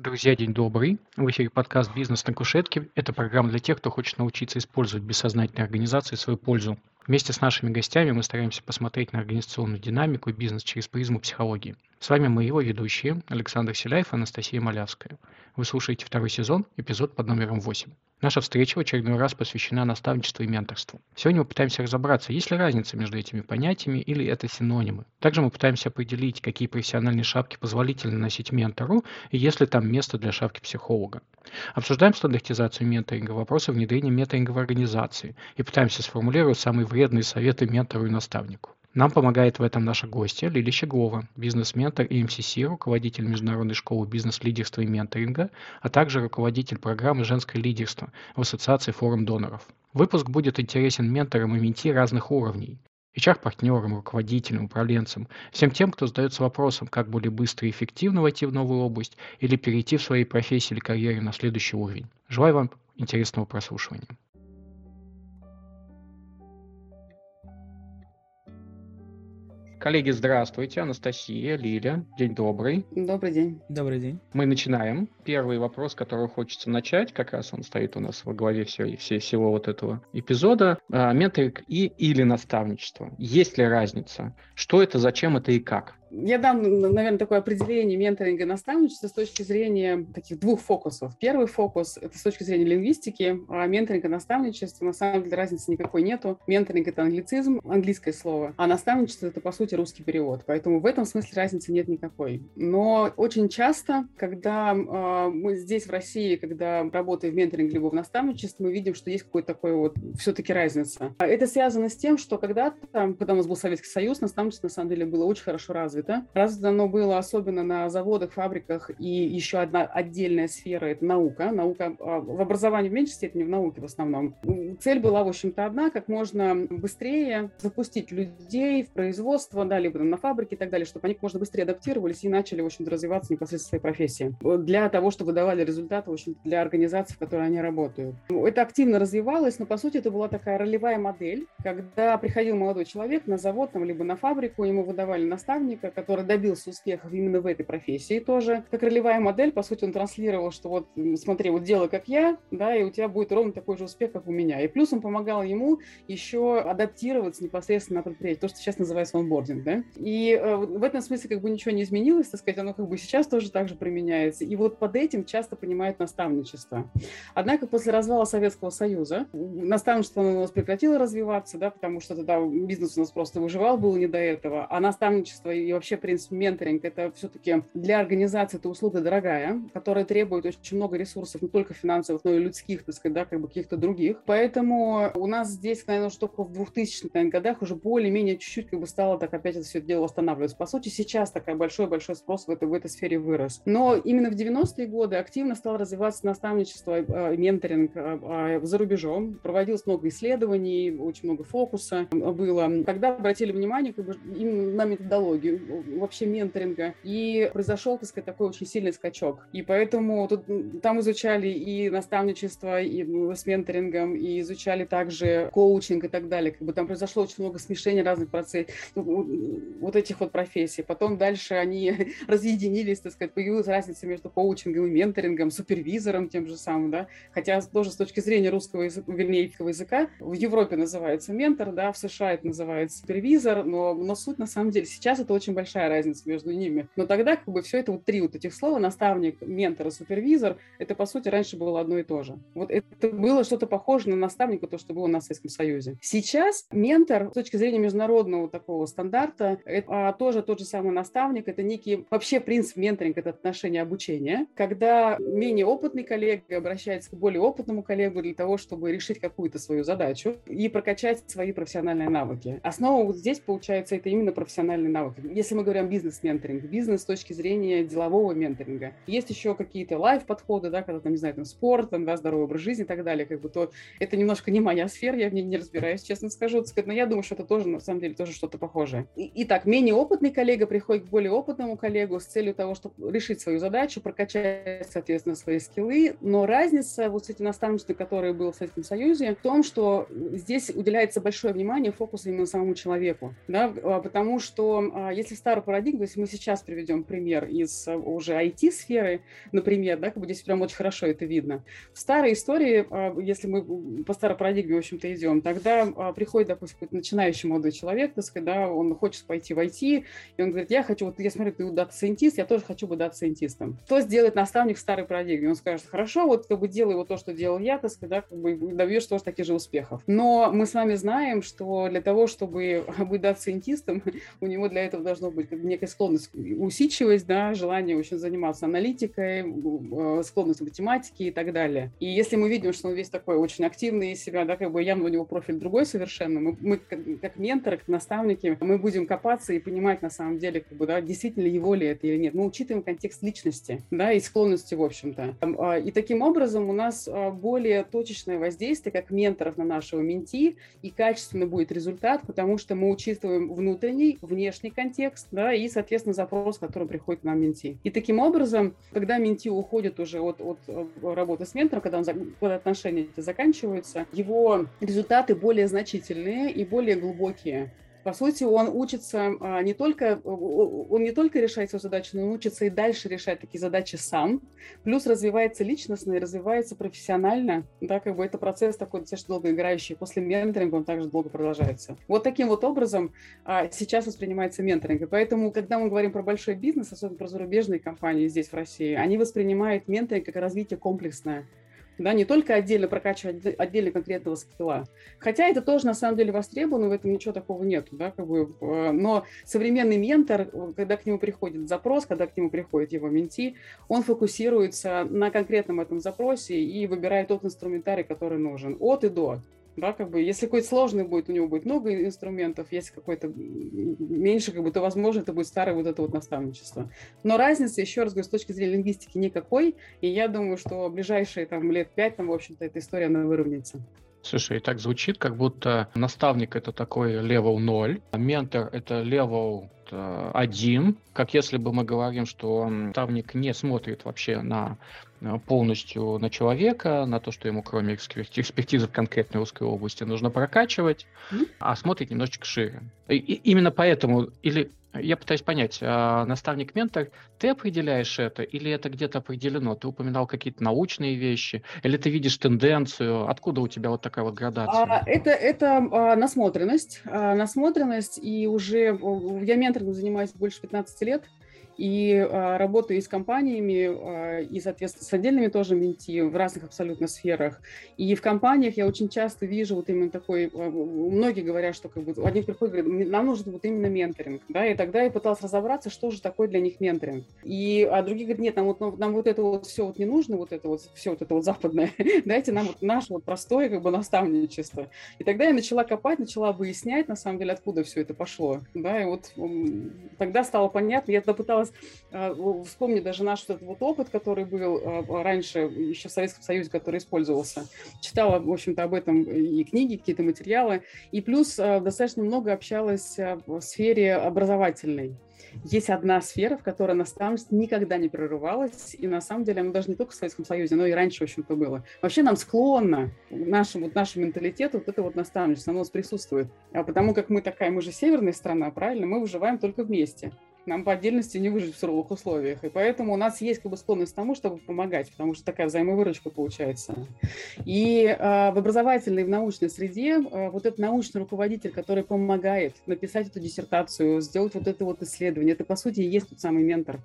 Друзья, день добрый. В эфире подкаст «Бизнес на кушетке». Это программа для тех, кто хочет научиться использовать бессознательные организации в свою пользу. Вместе с нашими гостями мы стараемся посмотреть на организационную динамику и бизнес через призму психологии. С вами мы его ведущие Александр Селяев и Анастасия Малявская. Вы слушаете второй сезон, эпизод под номером 8. Наша встреча в очередной раз посвящена наставничеству и менторству. Сегодня мы пытаемся разобраться, есть ли разница между этими понятиями или это синонимы. Также мы пытаемся определить, какие профессиональные шапки позволительно носить ментору и есть ли там место для шапки психолога. Обсуждаем стандартизацию менторинга, вопросы внедрения менторинга в организации и пытаемся сформулировать самые вредные советы ментору и наставнику. Нам помогает в этом наша гостья Лилия Щеглова, бизнес-ментор и МСС, руководитель Международной школы бизнес-лидерства и менторинга, а также руководитель программы «Женское лидерство» в Ассоциации форум доноров. Выпуск будет интересен менторам и менти разных уровней. HR-партнерам, руководителям, управленцам, всем тем, кто задается вопросом, как более быстро и эффективно войти в новую область или перейти в своей профессии или карьере на следующий уровень. Желаю вам интересного прослушивания. Коллеги, здравствуйте. Анастасия, Лиля. День добрый. Добрый день. Добрый день. Мы начинаем. Первый вопрос, который хочется начать, как раз он стоит у нас во главе все, все, всего вот этого эпизода. А, менторинг и или наставничество. Есть ли разница? Что это, зачем это и как? Я дам, наверное, такое определение менторинга и наставничества с точки зрения таких двух фокусов. Первый фокус – это с точки зрения лингвистики, а менторинг и наставничество, на самом деле, разницы никакой нету. Менторинг – это англицизм, английское слово, а наставничество – это, по сути, русский перевод. Поэтому в этом смысле разницы нет никакой. Но очень часто, когда э, мы здесь, в России, когда работаем в менторинге либо в наставничестве, мы видим, что есть какой-то такой вот все-таки разница. Это связано с тем, что когда-то, когда у нас был Советский Союз, наставничество, на самом деле, было очень хорошо развито развито. Развито оно было особенно на заводах, фабриках, и еще одна отдельная сфера – это наука. Наука а, в образовании в меньшей степени, в науке в основном. Цель была, в общем-то, одна – как можно быстрее запустить людей в производство, да, либо на фабрике и так далее, чтобы они как можно быстрее адаптировались и начали, в общем-то, развиваться непосредственно в своей профессии. Для того, чтобы давали результаты, в общем для организаций, в которой они работают. Это активно развивалось, но, по сути, это была такая ролевая модель, когда приходил молодой человек на завод, там, либо на фабрику, ему выдавали наставника, который добился успехов именно в этой профессии тоже. Как ролевая модель, по сути, он транслировал, что вот смотри, вот делай как я, да, и у тебя будет ровно такой же успех, как у меня. И плюс он помогал ему еще адаптироваться непосредственно на предприятие, то, что сейчас называется онбординг, да. И э, в этом смысле как бы ничего не изменилось, так сказать, оно как бы сейчас тоже так же применяется. И вот под этим часто понимают наставничество. Однако после развала Советского Союза наставничество у нас прекратило развиваться, да, потому что тогда бизнес у нас просто выживал, было не до этого, а наставничество и вообще принцип менторинг, это все-таки для организации это услуга дорогая, которая требует очень много ресурсов, не только финансовых, но и людских, так сказать, да, как бы каких-то других. Поэтому у нас здесь, наверное, что только в 2000-х годах уже более-менее чуть-чуть как бы стало так опять это все дело восстанавливаться. По сути, сейчас такой большой-большой спрос в этой, в этой сфере вырос. Но именно в 90-е годы активно стало развиваться наставничество, э, менторинг э, за рубежом. Проводилось много исследований, очень много фокуса было. Когда обратили внимание как бы, именно на методологию, вообще менторинга. И произошел, так сказать, такой очень сильный скачок. И поэтому тут, там изучали и наставничество, и с менторингом, и изучали также коучинг и так далее. Как бы там произошло очень много смешения разных процессов, ну, вот этих вот профессий. Потом дальше они разъединились, так сказать, появилась разница между коучингом и менторингом, супервизором тем же самым, да. Хотя тоже с точки зрения русского языка, вернее, языка, в Европе называется ментор, да, в США это называется супервизор, но, но суть на самом деле сейчас это очень большая разница между ними. Но тогда как бы все это вот три вот этих слова, наставник, ментор и супервизор, это по сути раньше было одно и то же. Вот это было что-то похоже на наставника, то, что было на Советском Союзе. Сейчас ментор с точки зрения международного такого стандарта, это а, тоже тот же самый наставник, это некий вообще принцип менторинга, это отношение обучения, когда менее опытный коллега обращается к более опытному коллегу для того, чтобы решить какую-то свою задачу и прокачать свои профессиональные навыки. Основа вот здесь, получается, это именно профессиональные навыки. Если мы говорим бизнес-менторинг, бизнес с точки зрения делового менторинга. Есть еще какие-то лайф-подходы, да, когда там, не знаю, там спорт, там, да, здоровый образ жизни и так далее, как бы то это немножко не моя сфера, я в ней не разбираюсь, честно скажу, но я думаю, что это тоже, на самом деле, тоже что-то похожее. И, итак, менее опытный коллега приходит к более опытному коллегу с целью того, чтобы решить свою задачу, прокачать, соответственно, свои скиллы, но разница вот с этим наставничеством, которое было в Советском Союзе, в том, что здесь уделяется большое внимание, фокус именно самому человеку, да, а, потому что а, если старую парадигму, если мы сейчас приведем пример из э, уже IT-сферы, например, да, как бы здесь прям очень хорошо это видно. В старой истории, э, если мы по старой парадигме, в общем-то, идем, тогда приходит, допустим, начинающий молодой человек, так сказать, да, он хочет пойти в IT, и он говорит, я хочу, вот я смотрю, ты data scientist, я тоже хочу быть data scientist ом. Что сделает наставник в старой парадигме? Он скажет, хорошо, вот как бы делай вот то, что делал я, так сказать, да, как бы добьешься тоже таких же успехов. Но мы с вами знаем, что для того, чтобы быть data scientist ом, у него для этого должно быть некая склонность, усидчивость, да, желание очень заниматься аналитикой, э, склонность к математике и так далее. И если мы видим, что он весь такой очень активный из себя, да, как бы явно у него профиль другой совершенно, мы, мы как, как менторы, как наставники, мы будем копаться и понимать на самом деле, как бы, да, действительно его ли это или нет. Мы учитываем контекст личности, да, и склонности, в общем-то. А, и таким образом у нас а, более точечное воздействие как менторов на нашего менти, и качественно будет результат, потому что мы учитываем внутренний, внешний контекст, да, и, соответственно, запрос, который приходит к нам менти. И таким образом, когда менти уходит уже от, от э, работы с ментором, когда, он, когда отношения эти заканчиваются, его результаты более значительные и более глубокие. По сути, он учится а, не только, он не только решает свою задачу, но он учится и дальше решать такие задачи сам, плюс развивается личностно и развивается профессионально, да, как бы это процесс такой достаточно долгоиграющий, после менторинга он также долго продолжается. Вот таким вот образом а, сейчас воспринимается менторинг, и поэтому, когда мы говорим про большой бизнес, особенно про зарубежные компании здесь, в России, они воспринимают менторинг как развитие комплексное, да, не только отдельно прокачивать отдельно конкретного скилла. Хотя это тоже на самом деле востребовано, в этом ничего такого нет, да, как бы, э, но современный ментор, когда к нему приходит запрос, когда к нему приходит его менти, он фокусируется на конкретном этом запросе и выбирает тот инструментарий, который нужен, от и до. Да, как бы, если какой-то сложный будет, у него будет много инструментов, если какой-то меньше, как бы, то, возможно, это будет старое вот это вот наставничество. Но разницы, еще раз говорю, с точки зрения лингвистики никакой, и я думаю, что ближайшие там, лет пять, там, в общем-то, эта история, она выровняется. Слушай, и так звучит, как будто наставник это такой level 0, а ментор это level один, как если бы мы говорим, что наставник не смотрит вообще на Э, полностью на человека, на то, что ему кроме экспертизы в конкретной узкой области нужно прокачивать, mm-hmm. а смотрит немножечко шире. И, и именно поэтому, или я пытаюсь понять, а, наставник-ментор, ты определяешь это, или это где-то определено? Ты упоминал какие-то научные вещи, или ты видишь тенденцию? Откуда у тебя вот такая вот градация? А, это это а, насмотренность, а, насмотренность, и уже я ментором занимаюсь больше 15 лет, и а, работаю и с компаниями, а, и, соответственно, с отдельными тоже менти в разных абсолютно сферах. И в компаниях я очень часто вижу вот именно такой, а, многие говорят, что как бы один приходит и говорит, нам нужен вот именно менторинг, да, и тогда я пыталась разобраться, что же такое для них менторинг. И, а другие говорят, нет, нам вот, нам вот это вот все вот не нужно, вот это вот, все вот это вот западное, дайте нам вот наше вот простое как бы наставничество. И тогда я начала копать, начала выяснять, на самом деле, откуда все это пошло, да, и вот тогда стало понятно, я тогда пыталась раз а, вспомнить даже наш вот, вот опыт, который был а, раньше еще в Советском Союзе, который использовался. Читала, в общем-то, об этом и книги, какие-то материалы. И плюс а, достаточно много общалась в сфере образовательной. Есть одна сфера, в которой наставничество никогда не прерывалось, и на самом деле оно даже не только в Советском Союзе, но и раньше, в общем-то, было. Вообще нам склонно, нашему, вот нашему менталитету, вот это вот наставничество, оно у нас присутствует. А потому как мы такая, мы же северная страна, правильно? Мы выживаем только вместе нам по отдельности не выжить в суровых условиях. И поэтому у нас есть как бы склонность к тому, чтобы помогать, потому что такая взаимовыручка получается. И э, в образовательной, в научной среде э, вот этот научный руководитель, который помогает написать эту диссертацию, сделать вот это вот исследование, это, по сути, и есть тот самый ментор.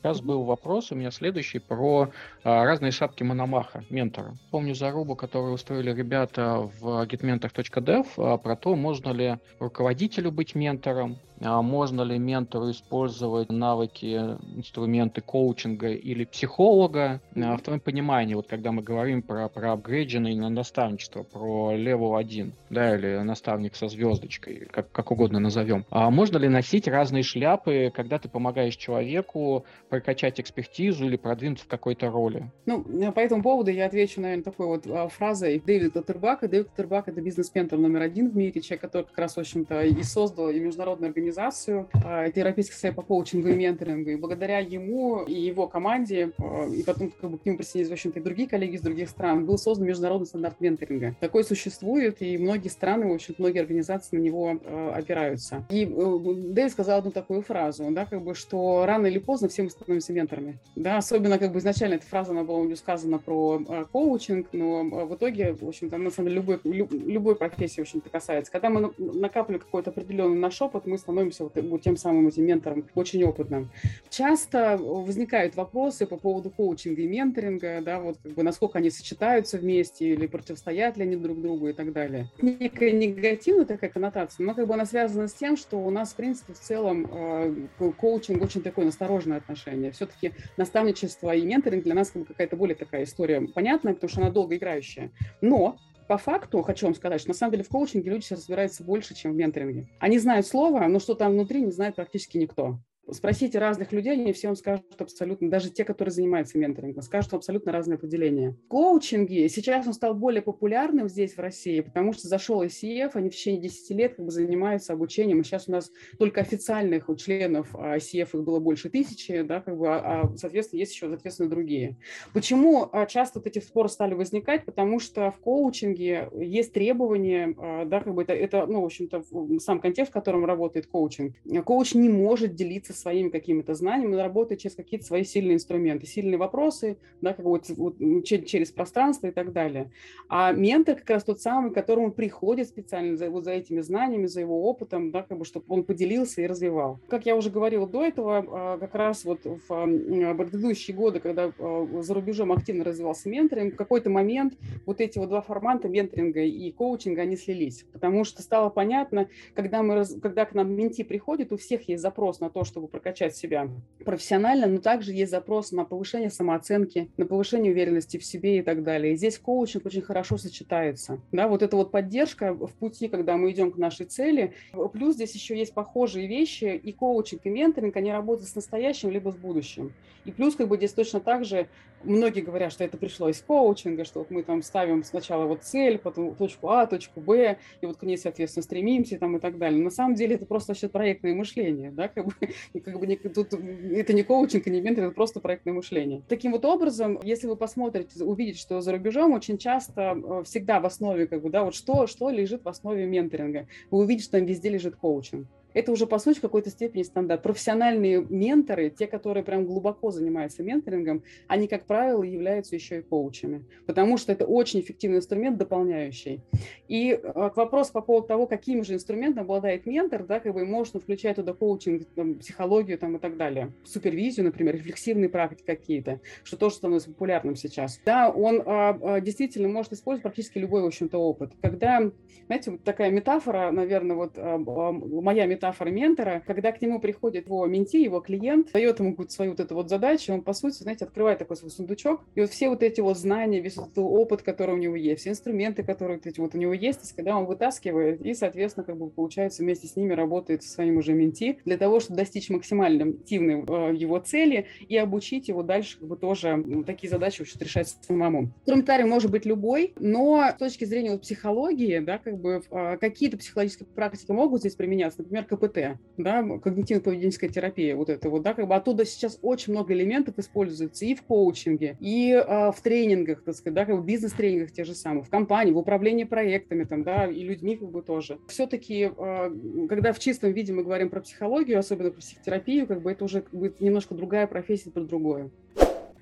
Сейчас был вопрос у меня следующий про а, разные шапки Мономаха, ментора. Помню зарубу, которую устроили ребята в gitmentor.dev, а, про то, можно ли руководителю быть ментором, можно ли ментору использовать навыки, инструменты коучинга или психолога? А в твоем понимании, вот когда мы говорим про, про апгрейдженное на наставничество, про level 1, да, или наставник со звездочкой, как, как угодно назовем, а можно ли носить разные шляпы, когда ты помогаешь человеку прокачать экспертизу или продвинуться в какой-то роли? Ну, по этому поводу я отвечу, наверное, такой вот фразой Дэвида Тербака. Дэвид Тербак — это бизнес-ментор номер один в мире, человек, который как раз, в общем-то, и создал и международную организацию организацию, а, Европейский совет по коучингу и менторингу, и благодаря ему и его команде, а, и потом как бы, к нему присоединились, в общем-то, и другие коллеги из других стран, был создан международный стандарт менторинга. Такой существует, и многие страны, в общем многие организации на него опираются. И э, Дэвид сказал одну такую фразу, да, как бы, что рано или поздно все мы становимся менторами. Да, особенно, как бы, изначально эта фраза, она была у него сказана про коучинг, но в итоге, в общем-то, на самом деле, любой, любой профессии, в общем-то, касается. Когда мы накапливаем какой-то определенный наш опыт, мы становимся вот, вот тем самым этим ментором очень опытным. Часто возникают вопросы по поводу коучинга и менторинга, да, вот как бы насколько они сочетаются вместе или противостоят ли они друг другу и так далее. Некая негативная такая коннотация, но как бы она связана с тем, что у нас, в принципе, в целом э, коучинг очень такое настороженное отношение. Все-таки наставничество и менторинг для нас как бы какая-то более такая история понятная, потому что она долгоиграющая. Но по факту хочу вам сказать, что на самом деле в коучинге люди сейчас разбираются больше, чем в менторинге. Они знают слово, но что там внутри не знает практически никто. Спросите разных людей, они все вам скажут абсолютно, даже те, которые занимаются менторингом, скажут абсолютно разные определения. В коучинге сейчас он стал более популярным здесь, в России, потому что зашел ICF, они в течение 10 лет как бы занимаются обучением, и сейчас у нас только официальных у членов ICF их было больше тысячи, да, как бы, а, а соответственно, есть еще, соответственно, другие. Почему а, часто вот эти споры стали возникать? Потому что в коучинге есть требования, а, да, как бы это, это ну, в общем-то, сам контекст, в котором работает коучинг. Коуч не может делиться своими какими-то знаниями, он работает через какие-то свои сильные инструменты, сильные вопросы, да, как вот, вот, через пространство и так далее. А ментор как раз тот самый, которому приходит специально за, вот за этими знаниями, за его опытом, да, как бы, чтобы он поделился и развивал. Как я уже говорила до этого, а, как раз вот в предыдущие годы, когда а, за рубежом активно развивался менторинг, в какой-то момент вот эти вот два формата менторинга и коучинга, они слились, потому что стало понятно, когда, мы, когда к нам менти приходит, у всех есть запрос на то, чтобы прокачать себя профессионально, но также есть запрос на повышение самооценки, на повышение уверенности в себе и так далее. И здесь коучинг очень хорошо сочетается. Да, вот эта вот поддержка в пути, когда мы идем к нашей цели. Плюс здесь еще есть похожие вещи, и коучинг, и менторинг, они работают с настоящим либо с будущим. И плюс как бы здесь точно так же многие говорят, что это пришло из коучинга, что вот мы там ставим сначала вот цель, потом точку А, точку Б, и вот к ней, соответственно, стремимся там и так далее. На самом деле это просто вообще проектное мышление, да, как бы, как бы не, тут, это не коучинг, не ментор, это просто проектное мышление. Таким вот образом, если вы посмотрите, увидите, что за рубежом очень часто э, всегда в основе, как бы, да, вот что, что лежит в основе менторинга, вы увидите, что там везде лежит коучинг это уже, по сути, в какой-то степени стандарт. Профессиональные менторы, те, которые прям глубоко занимаются менторингом, они, как правило, являются еще и коучами, потому что это очень эффективный инструмент, дополняющий. И к вопросу по поводу того, каким же инструментом обладает ментор, да, как бы можно включать туда коучинг, там, психологию там, и так далее, супервизию, например, рефлексивные практики какие-то, что тоже становится популярным сейчас. Да, он а, а, действительно может использовать практически любой, в общем-то, опыт. Когда, знаете, вот такая метафора, наверное, вот а, а, моя метафора, метафора ментора, когда к нему приходит его менти, его клиент, дает ему свою вот эту вот задачу, он, по сути, знаете, открывает такой свой сундучок, и вот все вот эти вот знания, весь этот опыт, который у него есть, все инструменты, которые вот эти вот у него есть, когда он вытаскивает, и, соответственно, как бы получается вместе с ними работает со своим уже менти для того, чтобы достичь максимально активной э, его цели и обучить его дальше как бы тоже ну, такие задачи вообще решать самому. Инструментарий может быть любой, но с точки зрения вот психологии, да, как бы э, какие-то психологические практики могут здесь применяться, например, КПТ, да, когнитивно-поведенческая терапия, вот это вот, да, как бы оттуда сейчас очень много элементов используется и в коучинге, и э, в тренингах, так сказать, да, как бы бизнес-тренингах те же самые, в компании, в управлении проектами, там, да, и людьми как бы тоже. Все-таки, э, когда в чистом виде мы говорим про психологию, особенно про психотерапию, как бы это уже будет немножко другая профессия про другое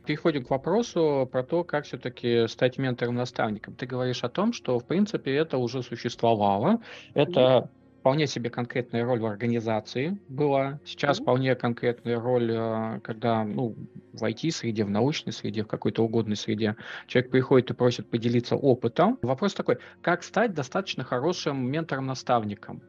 переходим к вопросу про то, как все-таки стать ментором-наставником. Ты говоришь о том, что, в принципе, это уже существовало. Это вполне себе конкретная роль в организации была. Сейчас mm-hmm. вполне конкретная роль, э, когда ну, в IT-среде, в научной среде, в какой-то угодной среде человек приходит и просит поделиться опытом. Вопрос такой, как стать достаточно хорошим ментором-наставником?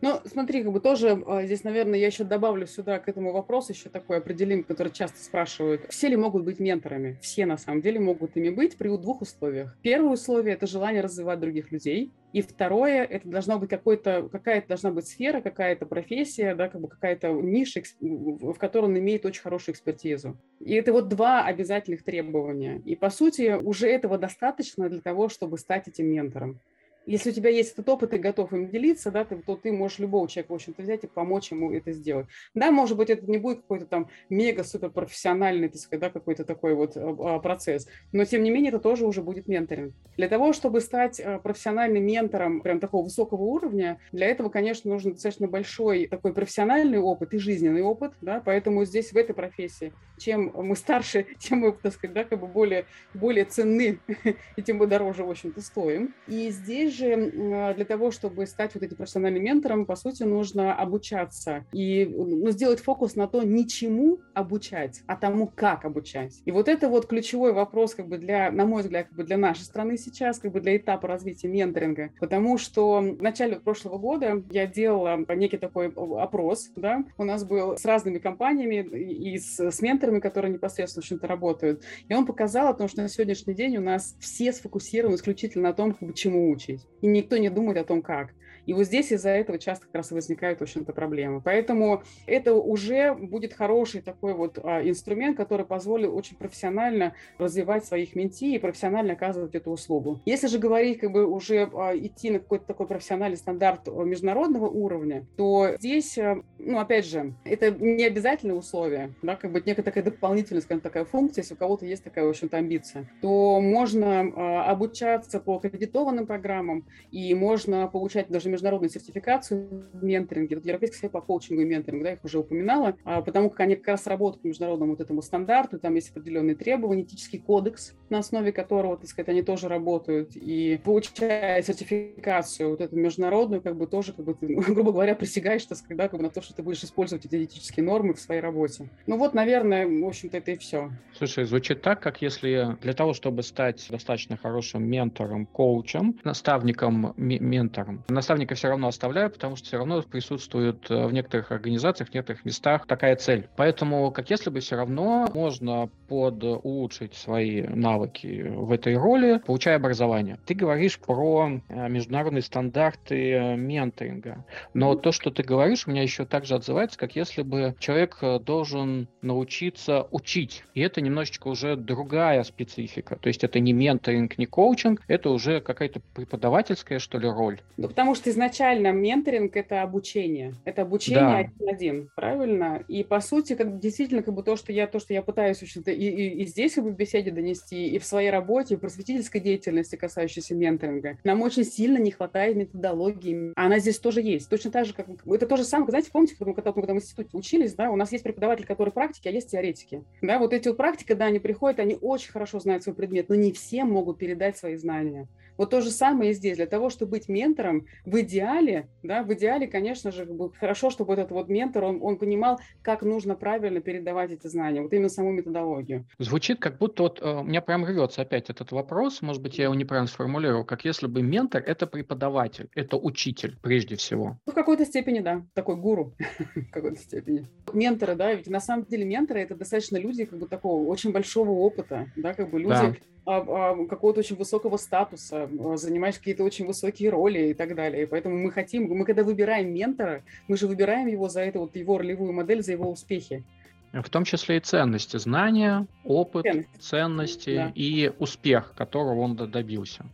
Ну, смотри, как бы тоже а, здесь, наверное, я еще добавлю сюда к этому вопросу еще такое определение, которое часто спрашивают. Все ли могут быть менторами? Все, на самом деле, могут ими быть при двух условиях. Первое условие – это желание развивать других людей. И второе, это должна быть какой-то, какая-то должна быть сфера, какая-то профессия, да, как бы какая-то ниша, в которой он имеет очень хорошую экспертизу. И это вот два обязательных требования. И, по сути, уже этого достаточно для того, чтобы стать этим ментором. Если у тебя есть этот опыт и готов им делиться, да, ты, то ты можешь любого человека, в общем-то, взять и помочь ему это сделать. Да, может быть, это не будет какой-то там мега-супер профессиональный, так сказать, да, какой-то такой вот а, процесс, но, тем не менее, это тоже уже будет менторинг. Для того, чтобы стать а, профессиональным ментором прям такого высокого уровня, для этого, конечно, нужен достаточно большой такой профессиональный опыт и жизненный опыт, да, поэтому здесь в этой профессии, чем мы старше, тем мы, так сказать, да, как бы более, более ценны и тем мы дороже, в общем-то, стоим. И здесь же для того, чтобы стать вот этим профессиональным ментором, по сути, нужно обучаться. И ну, сделать фокус на то, не чему обучать, а тому, как обучать. И вот это вот ключевой вопрос, как бы для, на мой взгляд, как бы для нашей страны сейчас, как бы для этапа развития менторинга, потому что в начале прошлого года я делала некий такой опрос, да, у нас был с разными компаниями и с, с менторами, которые непосредственно, в общем-то, работают, и он показал о том, что на сегодняшний день у нас все сфокусированы исключительно на том, как бы, чему учить и никто не думает о том, как. И вот здесь из-за этого часто как раз возникают, в общем-то, проблемы. Поэтому это уже будет хороший такой вот а, инструмент, который позволит очень профессионально развивать своих менти и профессионально оказывать эту услугу. Если же говорить, как бы уже а, идти на какой-то такой профессиональный стандарт международного уровня, то здесь, а, ну, опять же, это не обязательное условие, да, как бы некая такая дополнительная, скажем, такая функция, если у кого-то есть такая, в общем-то, амбиция, то можно а, обучаться по аккредитованным программам и можно получать даже международную сертификацию в менторинге. Вот Европейский совет по коучингу и менторингу, да, я их уже упоминала, а, потому как они как раз работают по международному вот этому стандарту, там есть определенные требования, этический кодекс, на основе которого, так сказать, они тоже работают. И получая сертификацию вот эту международную, как бы тоже, как бы ты, грубо говоря, присягаешь, так сказать, да, как бы на то, что ты будешь использовать эти этические нормы в своей работе. Ну вот, наверное, в общем-то, это и все. Слушай, звучит так, как если для того, чтобы стать достаточно хорошим ментором, коучем, наставником, ментором, наставника все равно оставляю, потому что все равно присутствует э, в некоторых организациях, в некоторых местах такая цель. Поэтому, как если бы все равно можно под улучшить свои навыки в этой роли, получая образование. Ты говоришь про э, международные стандарты э, менторинга, но то, что ты говоришь, у меня еще также отзывается, как если бы человек должен научиться учить. И это немножечко уже другая специфика. То есть это не менторинг, не коучинг, это уже какая-то преподавательская, что ли, роль. Ну, потому что изначально менторинг – это обучение. Это обучение один-один, правильно? И, по сути, как действительно, как бы то, что я, то, что я пытаюсь, в общем-то, и, и, и здесь как бы в беседе донести, и в своей работе, и в просветительской деятельности, касающейся менторинга, нам очень сильно не хватает методологии. Она здесь тоже есть. Точно так же, как... Это то же самое, знаете, помните, когда мы, когда мы в институте учились, да, у нас есть преподаватели, которые практики, а есть теоретики. Да, вот эти вот практики, да, они приходят, они очень хорошо знают свой предмет, но не все могут передать свои знания. Вот то же самое и здесь. Для того, чтобы быть ментором, в идеале, да, в идеале, конечно же, хорошо, чтобы этот вот ментор, он, он понимал, как нужно правильно передавать эти знания, вот именно саму методологию. Звучит как будто вот э, у меня прям рвется опять этот вопрос, может быть, я его неправильно сформулировал, как если бы ментор – это преподаватель, это учитель прежде всего. Ну, в какой-то степени, да, такой гуру в какой-то степени. Менторы, да, ведь на самом деле менторы – это достаточно люди как бы такого очень большого опыта, да, как бы люди, какого-то очень высокого статуса, а, занимаешь какие-то очень высокие роли и так далее. И поэтому мы хотим, мы когда выбираем ментора, мы же выбираем его за эту вот его ролевую модель, за его успехи. В том числе и ценности, знания, опыт, ценности, ценности да. и успех, которого он добился.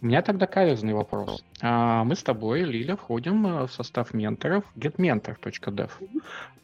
У меня тогда каверзный вопрос. А, мы с тобой, Лиля, входим э, в состав менторов getmentor.dev.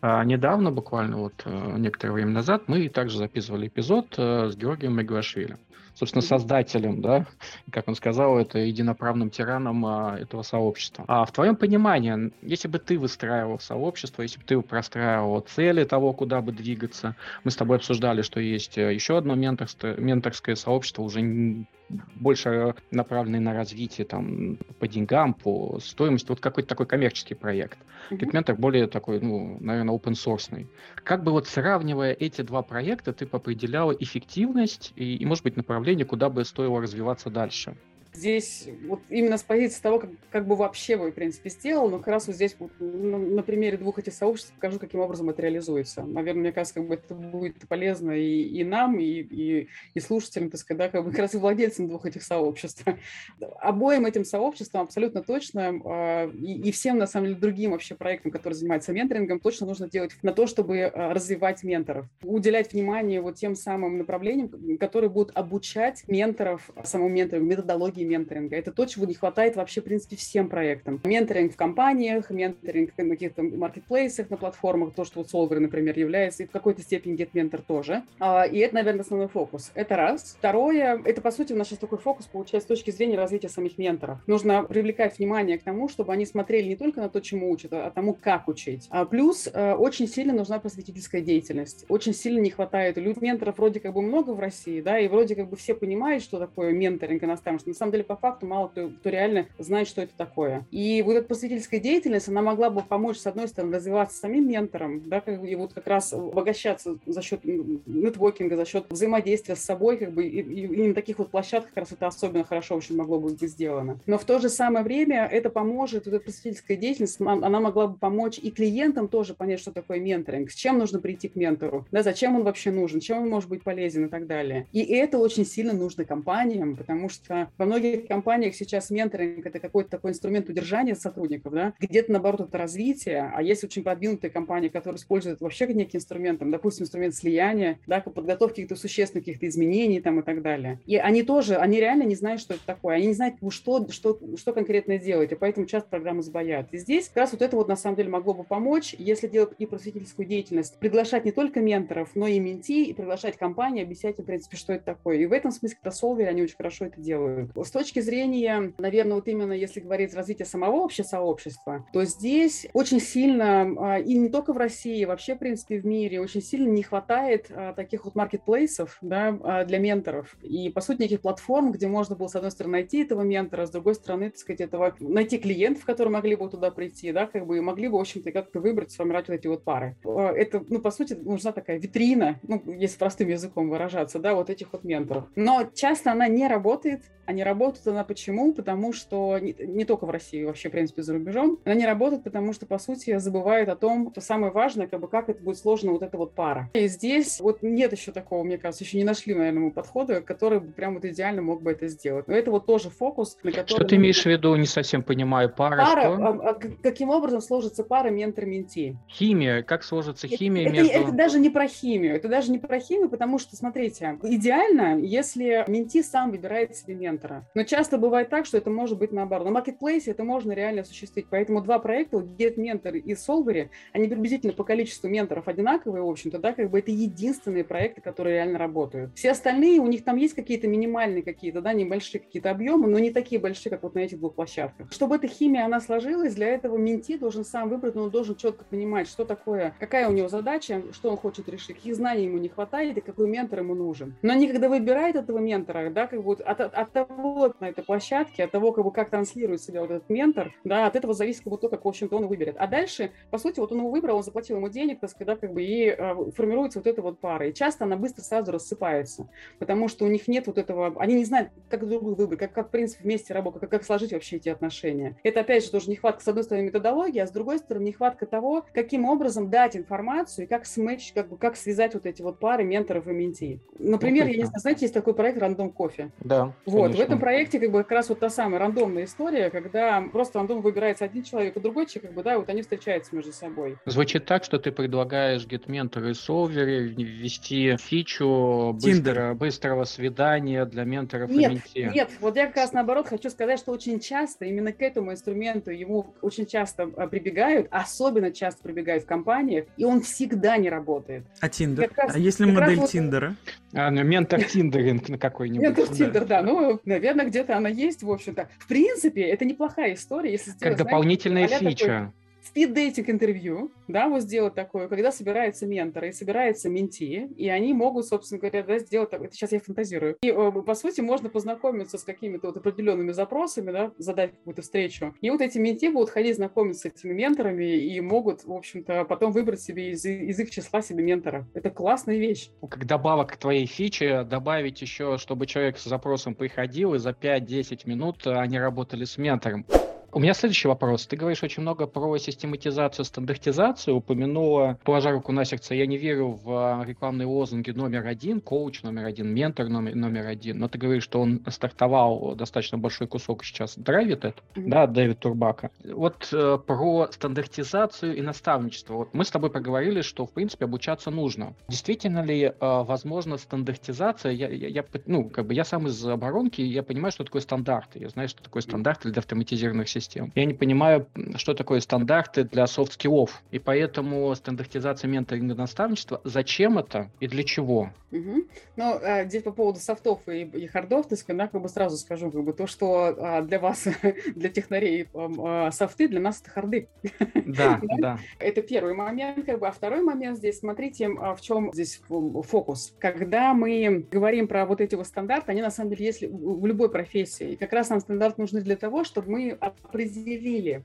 А, недавно, буквально вот э, некоторое время назад, мы также записывали эпизод э, с Георгием Мегвашвили собственно, создателем, да, как он сказал, это единоправным тираном а, этого сообщества. А в твоем понимании, если бы ты выстраивал сообщество, если бы ты простраивал цели того, куда бы двигаться, мы с тобой обсуждали, что есть еще одно менторское, менторское сообщество, уже больше направленное на развитие там по деньгам, по стоимости, вот какой-то такой коммерческий проект. Mm-hmm. Ментор более такой, ну, наверное, open source. Как бы вот сравнивая эти два проекта, ты определяла эффективность и, и, может быть, направление, куда бы стоило развиваться дальше? Здесь вот именно с позиции того, как, как бы вообще бы, в принципе, сделал, но как раз вот здесь вот на, на примере двух этих сообществ покажу, каким образом это реализуется. Наверное, мне кажется, как бы это будет полезно и, и нам, и, и, и слушателям, так сказать, да, как бы как раз и владельцам двух этих сообществ. Обоим этим сообществам абсолютно точно, э, и, и всем, на самом деле, другим вообще проектам, которые занимаются менторингом, точно нужно делать на то, чтобы э, развивать менторов, уделять внимание вот тем самым направлениям, которые будут обучать менторов самому ментору, методологии методологии менторинга. Это то, чего не хватает вообще, в принципе, всем проектам. Менторинг в компаниях, менторинг на каких-то маркетплейсах, на платформах, то, что вот Solver, например, является, и в какой-то степени GetMentor тоже. А, и это, наверное, основной фокус. Это раз. Второе, это, по сути, у нас сейчас такой фокус получается с точки зрения развития самих менторов. Нужно привлекать внимание к тому, чтобы они смотрели не только на то, чему учат, а тому, как учить. А плюс э, очень сильно нужна просветительская деятельность. Очень сильно не хватает. Люд менторов вроде как бы много в России, да, и вроде как бы все понимают, что такое менторинг и наставничество. На самом деле, по факту, мало кто, кто реально знает, что это такое. И вот эта просветительская деятельность, она могла бы помочь, с одной стороны, развиваться самим ментором, да, как, и вот как раз обогащаться за счет нетворкинга, за счет взаимодействия с собой, как бы, и, и, и на таких вот площадках как раз это особенно хорошо очень могло бы быть сделано. Но в то же самое время это поможет, вот эта просветительская деятельность, она могла бы помочь и клиентам тоже понять, что такое менторинг, с чем нужно прийти к ментору, да, зачем он вообще нужен, чем он может быть полезен и так далее. И это очень сильно нужно компаниям, потому что во многих компаниях сейчас менторинг – это какой-то такой инструмент удержания сотрудников, да, где-то, наоборот, это развитие, а есть очень продвинутые компании, которые используют вообще некий инструмент, там, допустим, инструмент слияния, да, подготовки каких-то существенных каких-то изменений там и так далее. И они тоже, они реально не знают, что это такое, они не знают, что, что, что конкретно делать, и поэтому часто программы сбоят. И здесь как раз вот это вот на самом деле могло бы помочь, если делать и просветительскую деятельность, приглашать не только менторов, но и менти, и приглашать компании, объяснять им, в принципе, что это такое. И в этом смысле, Solver, они очень хорошо это делают. С точки зрения, наверное, вот именно если говорить развития самого вообще сообщества, то здесь очень сильно, а, и не только в России, вообще, в принципе, в мире, очень сильно не хватает а, таких вот маркетплейсов да, а, для менторов. И, по сути, неких платформ, где можно было, с одной стороны, найти этого ментора, с другой стороны, так сказать, этого, найти клиентов, которые могли бы туда прийти, да, как бы, и могли бы, в общем-то, как-то выбрать, сформировать вот эти вот пары. Это, ну, по сути, нужна такая витрина, ну, если простым языком выражаться, да, вот этих вот менторов. Но часто она не работает, не работает она почему? Потому что не, не только в России, вообще, в принципе, за рубежом, она не работает, потому что, по сути, забывает о том, что самое важное, как бы, как это будет сложно вот эта вот пара. И здесь вот нет еще такого, мне кажется, еще не нашли, наверное, мы подхода, который бы прям вот идеально мог бы это сделать. Но это вот тоже фокус, на который... Что ты имеешь в виду, не совсем понимаю, пара, пара что? А, а, каким образом сложится пара ментор-менти? Химия, как сложится химия это, между... Это, это даже не про химию, это даже не про химию, потому что, смотрите, идеально, если менти сам выбирает себе ментора. Но часто бывает так, что это может быть наоборот. На маркетплейсе это можно реально осуществить. Поэтому два проекта, Get Mentor и Solvery, они приблизительно по количеству менторов одинаковые, в общем-то, да, как бы это единственные проекты, которые реально работают. Все остальные, у них там есть какие-то минимальные какие-то, да, небольшие какие-то объемы, но не такие большие, как вот на этих двух площадках. Чтобы эта химия, она сложилась, для этого менти должен сам выбрать, но он должен четко понимать, что такое, какая у него задача, что он хочет решить, каких знаний ему не хватает и какой ментор ему нужен. Но они, когда выбирают этого ментора, да, как бы от, от того на этой площадке, от того, как бы, как транслирует себя вот этот ментор, да, от этого зависит как бы то, как, в общем-то, он выберет. А дальше, по сути, вот он его выбрал, он заплатил ему денег, так сказать, да, как бы, и э, формируется вот эта вот пара. И часто она быстро сразу рассыпается, потому что у них нет вот этого, они не знают, как друг друга выбрать, как, как в принципе, вместе работать, как, как сложить вообще эти отношения. Это, опять же, тоже нехватка, с одной стороны, методологии, а с другой стороны, нехватка того, каким образом дать информацию и как смэч, как бы, как связать вот эти вот пары менторов и менти. Например, я не знаю, знаете, есть такой проект «Рандом кофе». Да, Вот, конечно. в этом проекте как бы как раз вот та самая рандомная история, когда просто рандом выбирается один человек, а другой человек, как бы, да, вот они встречаются между собой. Звучит так, что ты предлагаешь GetMentor и Solvery ввести фичу быстро, быстрого свидания для менторов нет, и менти. Нет, вот я как раз наоборот хочу сказать, что очень часто именно к этому инструменту ему очень часто а, прибегают, особенно часто прибегают в компаниях, и он всегда не работает. А Tinder? А если модель вот... А, ну, ментор Тиндеринг на какой-нибудь. Ментор Tinder, да. Ну, наверное, где-то она есть, в общем-то. В принципе, это неплохая история, если сделать, Как дополнительная знаете, фича спид-дейтинг интервью, да, вот сделать такое, когда собираются менторы и собираются менти, и они могут, собственно говоря, да, сделать, это сейчас я фантазирую. И, э, по сути, можно познакомиться с какими-то вот определенными запросами, да, задать какую-то встречу. И вот эти менти будут ходить знакомиться с этими менторами и могут, в общем-то, потом выбрать себе из, из их числа себе ментора. Это классная вещь. Как добавок к твоей фиче, добавить еще, чтобы человек с запросом приходил, и за 5-10 минут они работали с ментором. У меня следующий вопрос. Ты говоришь очень много про систематизацию, стандартизацию. Упомянула, положа руку на сердце, я не верю в а, рекламные лозунги номер один, коуч номер один, ментор номер, номер один. Но ты говоришь, что он стартовал достаточно большой кусок сейчас драйвит это, mm-hmm. да, Дэвид Турбака. Вот э, про стандартизацию и наставничество. Вот мы с тобой проговорили, что, в принципе, обучаться нужно. Действительно ли э, возможно стандартизация? Я, я, я, ну, как бы я сам из оборонки, я понимаю, что такое стандарты. Я знаю, что такое стандарты для автоматизированных систем систем. Я не понимаю, что такое стандарты для soft skill ов. И поэтому стандартизация менторинга наставничества, зачем это и для чего? Угу. Ну, а, здесь по поводу софтов и, и хардов, то есть, я как бы сразу скажу, как бы то, что а, для вас, для технарей а, софты, для нас это харды. Да, да. Это первый момент, как бы, а второй момент здесь, смотрите, в чем здесь фокус. Когда мы говорим про вот эти вот стандарты, они на самом деле есть в любой профессии. И как раз нам стандарт нужны для того, чтобы мы определили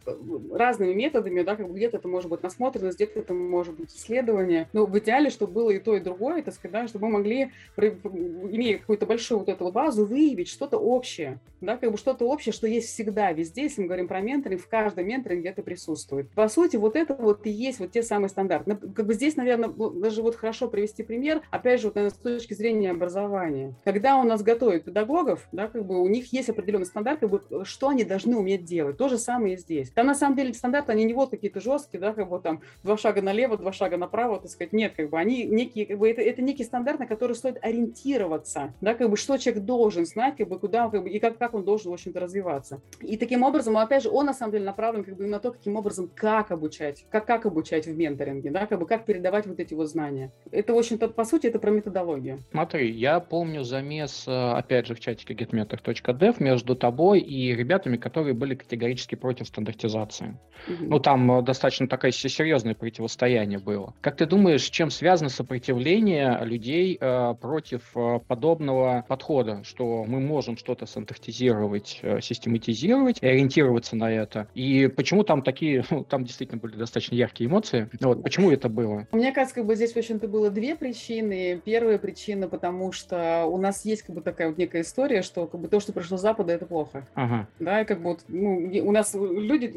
разными методами, да, как бы где-то это может быть насмотренность, где-то это может быть исследование, но в идеале, чтобы было и то, и другое, так сказать, да, чтобы мы могли, имея какую-то большую вот эту базу, выявить что-то общее, да, как бы что-то общее, что есть всегда, везде, если мы говорим про менторинг, в каждом менторинге это присутствует. По сути, вот это вот и есть вот те самые стандарты. Как бы здесь, наверное, даже вот хорошо привести пример, опять же, вот, наверное, с точки зрения образования. Когда у нас готовят педагогов, да, как бы у них есть определенный стандарт, как бы, что они должны уметь делать. То же самое и здесь. Там, на самом деле, стандарты, они не вот какие-то жесткие, да, как бы там два шага налево, два шага направо, так сказать, нет, как бы они некие, как бы это, это некий стандарт, на который стоит ориентироваться, да, как бы что человек должен знать, как бы куда, как бы, и как, как он должен, в общем-то, развиваться. И таким образом, опять же, он на самом деле направлен как бы на то, каким образом, как обучать, как, как обучать в менторинге, да, как бы как передавать вот эти вот знания. Это, в общем-то, по сути, это про методологию. Смотри, я помню замес, э, опять же, в чатике getmentor.dev между тобой и ребятами, которые были категорически против стандартизации. Mm-hmm. Ну, там э, достаточно такое серьезное противостояние было. Как ты думаешь, чем связано сопротивление людей э, против э, подобного подхода, что мы можем что-то стандартизировать, э, систематизировать и ориентироваться на это? И почему там такие, ну, там действительно были достаточно яркие эмоции. Вот, почему это было? Мне кажется, как бы здесь, в общем-то, было две причины. Первая причина, потому что у нас есть как бы такая вот некая история, что как бы то, что пришло с Запада, это плохо. Ага. Да, и как бы вот, ну, у нас люди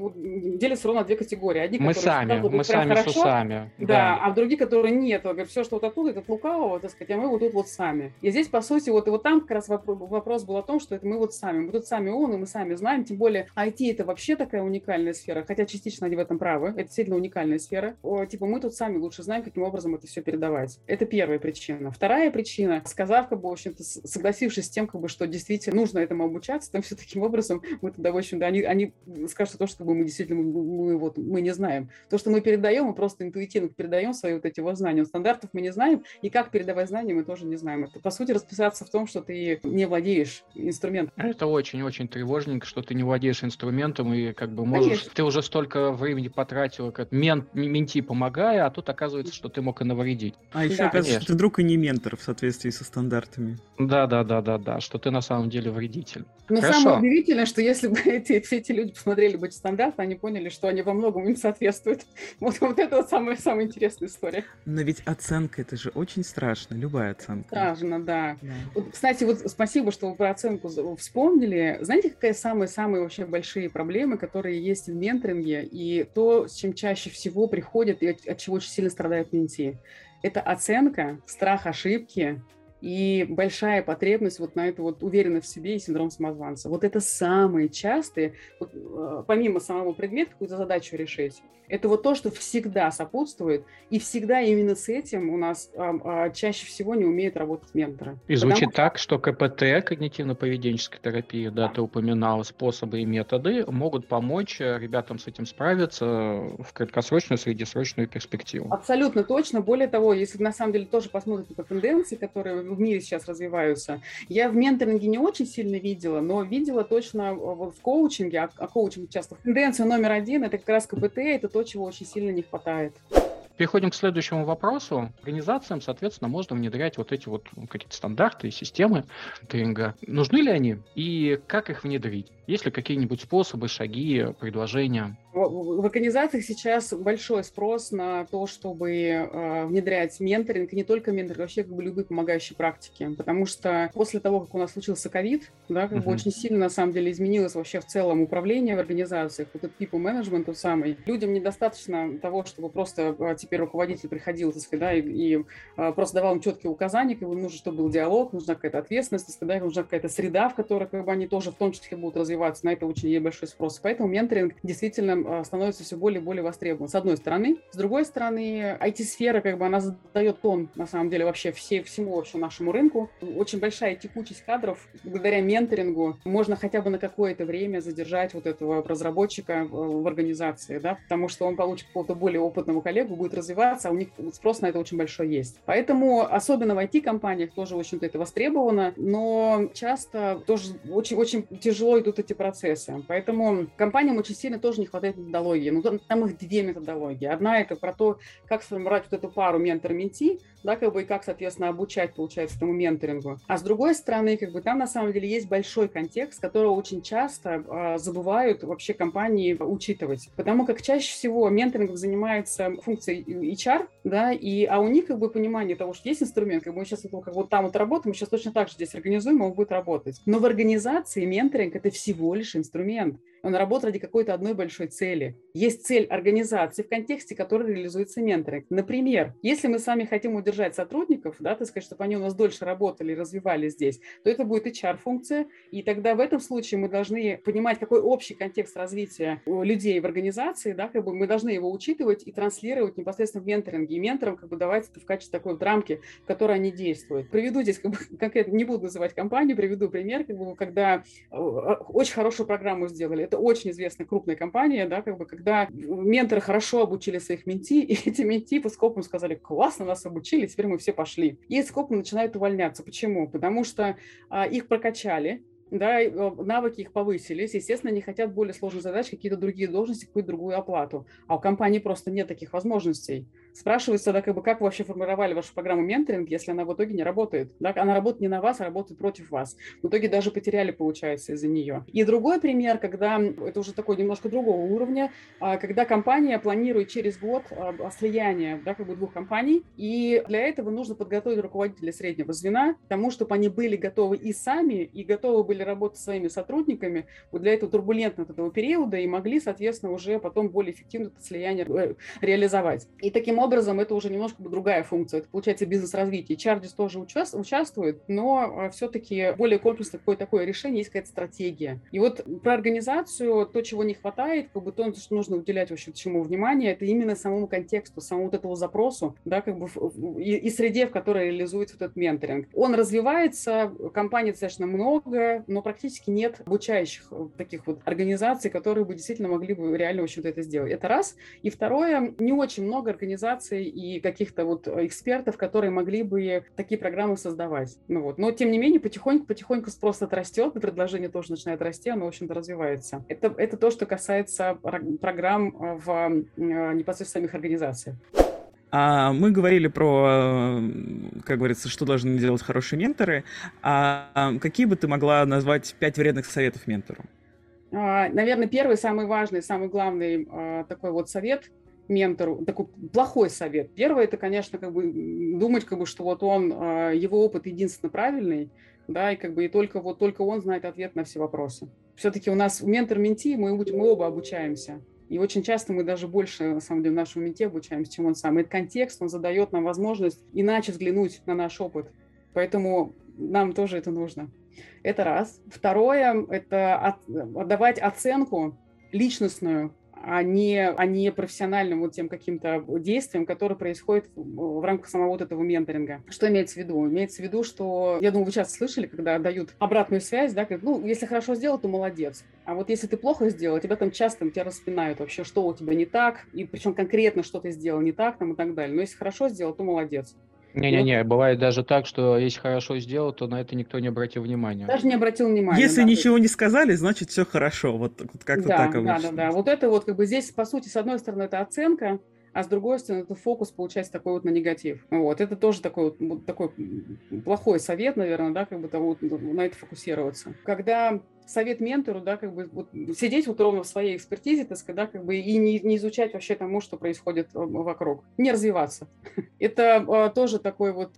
делятся ровно на две категории. Одни, мы сами, мы сами хорошо, с усами. Да, да, а другие, которые нет. Говорят, все, что вот оттуда, это от лукавого, так сказать, а мы вот тут вот сами. И здесь, по сути, вот, и вот там как раз вопрос был о том, что это мы вот сами. Мы тут сами умные, мы сами знаем. Тем более IT это вообще такая уникальная сфера, хотя частично они в этом правы. Это действительно уникальная сфера. О, типа мы тут сами лучше знаем, каким образом это все передавать. Это первая причина. Вторая причина, сказав, как бы, в общем-то, согласившись с тем, как бы, что действительно нужно этому обучаться, там все таким образом мы тогда, в общем-то, они, они скажут то, что мы действительно мы, мы, вот, мы не знаем. То, что мы передаем, мы просто интуитивно передаем свои вот эти вот знания. Стандартов мы не знаем, и как передавать знания мы тоже не знаем. Это, по сути, расписаться в том, что ты не владеешь инструментом. Это очень-очень тревожненько, что ты не владеешь инструментом, и как бы можешь... Конечно. Ты уже столько времени потратил, как мент, менти помогая, а тут оказывается, что ты мог и навредить. А еще да. оказывается, что ты вдруг и не ментор в соответствии со стандартами. Да-да-да-да-да, что ты на самом деле вредитель. Но Хорошо. самое удивительное, что если бы эти, все эти люди посмотрели бы стандарт, они поняли, что они во многом им соответствуют. Вот, вот это вот самая, самая интересная история. Но ведь оценка, это же очень страшно, любая оценка. Страшно, да. да. Вот, кстати, вот спасибо, что вы про оценку вспомнили. Знаете, какая самые-самые вообще большие проблемы, которые есть в менторинге, и то, с чем чаще всего приходят, и от, от чего очень сильно страдают менти? Это оценка, страх ошибки, и большая потребность вот на эту вот уверенность в себе и синдром самозванца. Вот это самые частые, вот, э, помимо самого предмета, какую-то задачу решить, это вот то, что всегда сопутствует, и всегда именно с этим у нас а, а, чаще всего не умеют работать менторы. И звучит Потому... так, что КПТ, когнитивно-поведенческая терапия, да, ты упоминал, способы и методы могут помочь э, ребятам с этим справиться в краткосрочную, среднесрочную перспективу. Абсолютно точно. Более того, если на самом деле тоже посмотрите по тенденции, которые в мире сейчас развиваются, я в менторинге не очень сильно видела, но видела точно в коучинге, а, а коучинг часто. Тенденция номер один – это как раз КПТ, это то, чего очень сильно не хватает. Переходим к следующему вопросу. Организациям, соответственно, можно внедрять вот эти вот какие-то стандарты и системы тренинга. Нужны ли они и как их внедрить? Есть ли какие-нибудь способы, шаги, предложения? В организациях сейчас большой спрос на то, чтобы э, внедрять менторинг, и не только менторинг, вообще как бы любые помогающие практики, потому что после того, как у нас случился ковид, да, как uh-huh. бы очень сильно на самом деле изменилось вообще в целом управление в организациях, вот этот people management тот самый. Людям недостаточно того, чтобы просто э, теперь руководитель приходил, так сказать, да, и, и просто давал им четкие указания, как бы нужно, чтобы был диалог, нужна какая-то ответственность, так сказать, да, нужна какая-то среда, в которой как бы они тоже в том числе будут развиваться, на это очень есть большой спрос. Поэтому менторинг действительно а, становится все более и более востребован. С одной стороны. С другой стороны, IT-сфера, как бы, она задает тон, на самом деле, вообще все, всему вообще нашему рынку. Очень большая текучесть кадров. Благодаря менторингу можно хотя бы на какое-то время задержать вот этого разработчика в организации, да, потому что он получит какого-то более опытного коллегу, будет развиваться, а у них спрос на это очень большой есть. Поэтому, особенно в IT-компаниях, тоже очень это востребовано, но часто тоже очень-очень тяжело идут эти процессы. Поэтому компаниям очень сильно тоже не хватает методологии. Ну, там, там их две методологии. Одна это про то, как сформировать вот эту пару ментор-менти, да, как бы и как, соответственно, обучать, получается, этому менторингу. А с другой стороны, как бы там на самом деле есть большой контекст, которого очень часто э, забывают вообще компании учитывать. Потому как чаще всего менторинг занимается функцией HR, да, и, а у них как бы понимание того, что есть инструмент, как бы мы сейчас вот, как вот там вот работаем, мы сейчас точно так же здесь организуем, он будет работать. Но в организации менторинг – это всего лишь инструмент. Он работает ради какой-то одной большой цели. Есть цель организации, в контексте которой реализуется менторинг. Например, если мы с вами хотим удержать сотрудников, да, так сказать, чтобы они у нас дольше работали, развивались здесь, то это будет HR-функция, и тогда в этом случае мы должны понимать, какой общий контекст развития людей в организации, да, как бы мы должны его учитывать и транслировать непосредственно в менторинге. И менторам как бы давать это в качестве такой вот рамки, в которой они действуют. Приведу здесь, как бы, конкретно не буду называть компанию, приведу пример, как бы, когда э, очень хорошую программу сделали это очень известная крупная компания, да, как бы, когда менторы хорошо обучили своих менти, и эти менти по скопам сказали, классно нас обучили, теперь мы все пошли. И скопы начинают увольняться. Почему? Потому что а, их прокачали, да, навыки их повысились, естественно, они хотят более сложных задач, какие-то другие должности, какую-то другую оплату. А у компании просто нет таких возможностей. Спрашивается тогда, как бы, как вы вообще формировали вашу программу менторинг, если она в итоге не работает? Да? Она работает не на вас, а работает против вас. В итоге даже потеряли, получается, из-за нее. И другой пример, когда, это уже такой немножко другого уровня, а, когда компания планирует через год а, слияние да, как бы двух компаний, и для этого нужно подготовить руководителя среднего звена к тому, чтобы они были готовы и сами, и готовы были работать со своими сотрудниками вот для этого турбулентного этого периода и могли, соответственно, уже потом более эффективно это слияние э, реализовать. И таким образом образом это уже немножко другая функция. Это получается бизнес-развитие. Чардис тоже участ, участвует, но а, все-таки более комплексное какое такое решение, есть какая-то стратегия. И вот про организацию, то, чего не хватает, как бы то, что нужно уделять вообще чему внимание, это именно самому контексту, самому вот этому запросу, да, как бы и, и среде, в которой реализуется вот этот менторинг. Он развивается, компаний достаточно много, но практически нет обучающих э, таких вот организаций, которые бы действительно могли бы реально, в общем-то, это сделать. Это раз. И второе, не очень много организаций организаций и каких-то вот э, экспертов, которые могли бы такие программы создавать. Ну вот. Но, тем не менее, потихоньку-потихоньку спрос растет, и предложение тоже начинает расти, оно, в общем-то, развивается. Это, это то, что касается программ э, в э, непосредственно самих организациях. А мы говорили про, как говорится, что должны делать хорошие менторы. А какие бы ты могла назвать пять вредных советов ментору? А, наверное, первый, самый важный, самый главный а, такой вот совет ментору, такой плохой совет. Первое, это, конечно, как бы думать, как бы, что вот он, а, его опыт единственно правильный, да, и как бы и только вот только он знает ответ на все вопросы. Все-таки у нас ментор-менти, мы, мы оба обучаемся. И очень часто мы даже больше, на самом деле, в нашем менте обучаемся, чем он сам. Этот контекст, он задает нам возможность иначе взглянуть на наш опыт. Поэтому нам тоже это нужно. Это раз. Второе – это от, давать оценку личностную а не, а не профессиональным вот тем каким-то действием, которое происходит в рамках самого вот этого менторинга. Что имеется в виду? Имеется в виду, что, я думаю, вы часто слышали, когда дают обратную связь, да, как, ну, если хорошо сделал, то молодец. А вот если ты плохо сделал, тебя там часто тебя распинают вообще, что у тебя не так, и причем конкретно что ты сделал не так, там и так далее. Но если хорошо сделал, то молодец. Не-не-не, бывает даже так, что если хорошо сделал, то на это никто не обратил внимания. Даже не обратил внимания. Если да, ничего не сказали, значит все хорошо. Вот, вот как-то да, так обычно. Да, да, да. Вот это вот как бы здесь, по сути, с одной стороны, это оценка, а с другой стороны, это фокус получается такой вот на негатив. Вот, это тоже такой вот, такой плохой совет, наверное, да, как бы того, на это фокусироваться. Когда совет ментору, да, как бы вот сидеть вот ровно в своей экспертизе, так сказать, да, как бы и не, не изучать вообще тому, что происходит э, вокруг. Не развиваться. Это а, тоже такой вот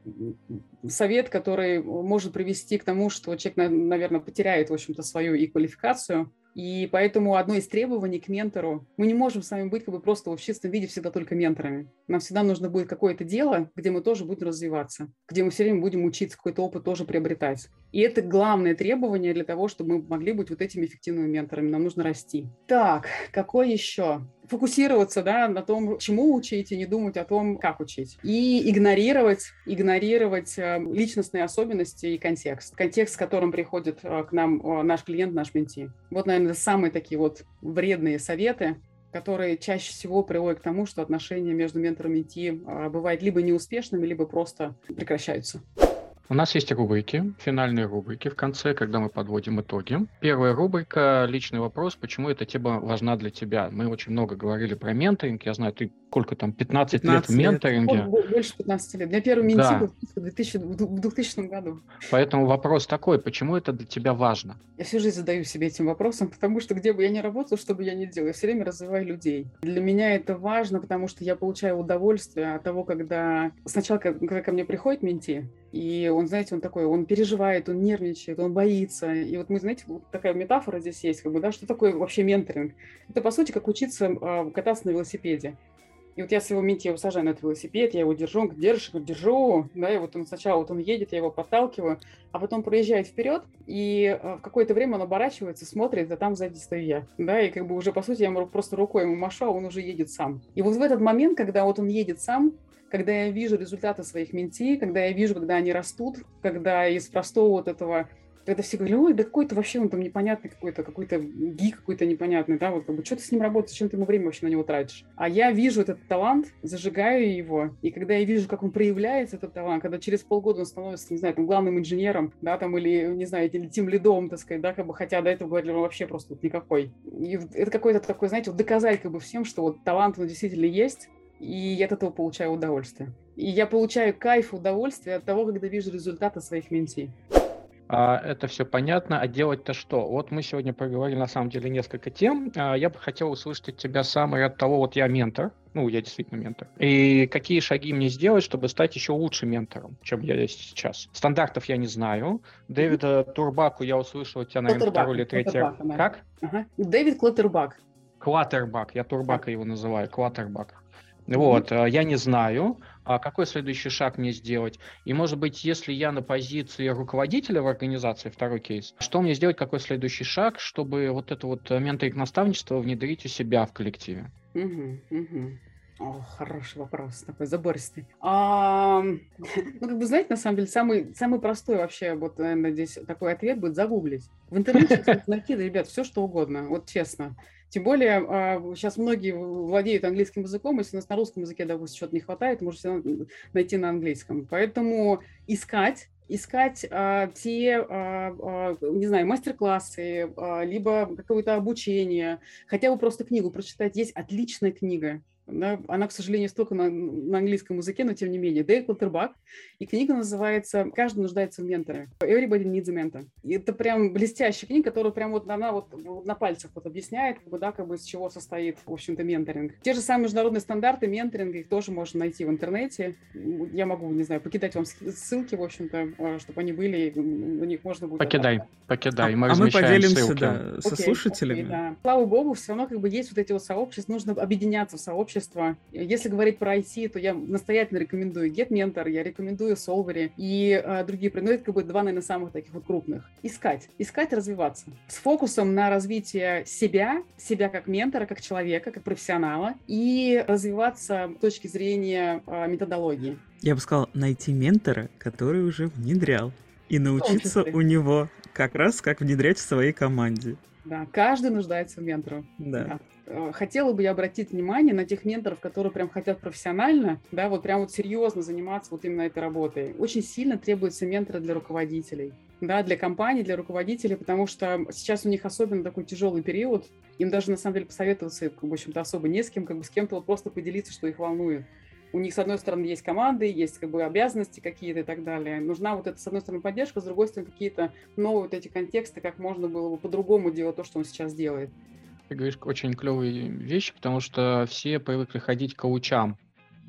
совет, который может привести к тому, что человек, наверное, потеряет, в общем-то, свою и квалификацию, и поэтому одно из требований к ментору, мы не можем с вами быть как бы просто в чистом виде всегда только менторами. Нам всегда нужно будет какое-то дело, где мы тоже будем развиваться, где мы все время будем учиться, какой-то опыт тоже приобретать. И это главное требование для того, чтобы мы могли быть вот этими эффективными менторами. Нам нужно расти. Так, какой еще? Фокусироваться да, на том, чему учить, и не думать о том, как учить. И игнорировать, игнорировать э, личностные особенности и контекст. Контекст, с которым приходит э, к нам э, наш клиент, наш менти. Вот, наверное, самые такие вот вредные советы, которые чаще всего приводят к тому, что отношения между ментором и менти бывают либо неуспешными, либо просто прекращаются. У нас есть рубрики, финальные рубрики в конце, когда мы подводим итоги. Первая рубрика – личный вопрос, почему эта тема важна для тебя. Мы очень много говорили про менторинг, я знаю, ты сколько там, 15, 15 лет в менторинге? Больше 15 лет. Для первого менти да. в, 2000, в 2000 году. Поэтому вопрос такой, почему это для тебя важно? Я всю жизнь задаю себе этим вопросом, потому что где бы я ни работала, что бы я ни делала, я все время развиваю людей. Для меня это важно, потому что я получаю удовольствие от того, когда сначала, когда ко мне приходит менти, и он, знаете, он такой, он переживает, он нервничает, он боится. И вот мы, знаете, вот такая метафора здесь есть, как бы, да, что такое вообще менторинг? Это, по сути, как учиться э, кататься на велосипеде. И вот я своего менти его сажаю на этот велосипед, я его держу, он держишь, держу, да, и вот он сначала вот он едет, я его подталкиваю, а потом проезжает вперед, и э, в какое-то время он оборачивается, смотрит, а там сзади стою я, да, и как бы уже, по сути, я просто рукой ему машу, а он уже едет сам. И вот в этот момент, когда вот он едет сам, когда я вижу результаты своих менти, когда я вижу, когда они растут, когда из простого вот этого когда все говорили, ой, да какой-то вообще он там непонятный какой-то, какой-то гик какой-то непонятный, да, вот как бы, что ты с ним работаешь, зачем ты ему время вообще на него тратишь? А я вижу этот талант, зажигаю его, и когда я вижу, как он проявляется, этот талант, когда через полгода он становится, не знаю, там, главным инженером, да, там, или, не знаю, или тем лидом, так сказать, да, как бы, хотя до этого говорили, он вообще просто вот никакой. И это какой-то такой, знаете, вот доказать как бы всем, что вот талант, он действительно есть, и я от этого получаю удовольствие. И я получаю кайф, удовольствие от того, когда вижу результаты своих менти. А, это все понятно. А делать-то что? Вот мы сегодня проговорили на самом деле несколько тем. А, я бы хотел услышать от тебя самое от того, вот я ментор, ну, я действительно ментор. И какие шаги мне сделать, чтобы стать еще лучше ментором, чем я есть сейчас? Стандартов я не знаю. Дэвида Турбаку я услышал от тебя, наверное, второй или третий. Как? Ага. Дэвид Клаттербак. Клаттербак. Я Турбака его называю. Клаттербак. Вот, mm-hmm. я не знаю, а какой следующий шаг мне сделать. И, может быть, если я на позиции руководителя в организации, второй кейс, что мне сделать, какой следующий шаг, чтобы вот это вот менторинг-наставничество внедрить у себя в коллективе? Mm-hmm. О, хороший вопрос, такой забористый. А, ну, как бы, знаете, на самом деле, самый, самый простой вообще, вот, наверное, здесь такой ответ будет загуглить. В интернете найти, ребят, все что угодно, вот честно. Тем более сейчас а, многие владеют английским языком, если у нас на русском языке, допустим, что-то не хватает, можете найти на английском. Поэтому искать искать а, те, а, а, не знаю, мастер-классы, а, либо какое-то обучение, хотя бы просто книгу прочитать. Есть отличная книга да, она, к сожалению, столько на, на английском языке, но тем не менее. Дэйв Клаттербак. И книга называется «Каждый нуждается в менторе». Everybody needs a mentor. И это прям блестящая книга, которая прям вот она вот на пальцах вот объясняет, как бы, да, как бы из чего состоит, в общем-то, менторинг. Те же самые международные стандарты менторинга, их тоже можно найти в интернете. Я могу, не знаю, покидать вам ссылки, в общем-то, а, чтобы они были, на них можно будет... Покидай, покидай, мы а, а мы поделимся, ссылки. да, со okay, слушателями. Okay, да. Слава богу, все равно как бы есть вот эти вот сообщества, нужно объединяться в сообщество сообщества. Если говорить про IT, то я настоятельно рекомендую GetMentor, я рекомендую Solvery и э, другие. Ну, это как бы два, наверное, самых таких вот крупных. Искать. Искать, развиваться. С фокусом на развитие себя, себя как ментора, как человека, как профессионала, и развиваться с точки зрения э, методологии. Я бы сказал, найти ментора, который уже внедрял, и научиться у него как раз как внедрять в своей команде. Да, каждый нуждается в менторе. Да. да. Э, хотела бы я обратить внимание на тех менторов, которые прям хотят профессионально, да, вот прям вот серьезно заниматься вот именно этой работой. Очень сильно требуются менторы для руководителей. да, для компаний, для руководителей, потому что сейчас у них особенно такой тяжелый период, им даже на самом деле посоветоваться, в общем-то, особо не с кем, как бы с кем-то вот просто поделиться, что их волнует. У них, с одной стороны, есть команды, есть как бы обязанности какие-то и так далее. Нужна вот эта, с одной стороны, поддержка, с другой стороны, какие-то новые вот эти контексты, как можно было бы по-другому делать то, что он сейчас делает. Ты говоришь очень клевые вещи, потому что все привыкли ходить к коучам,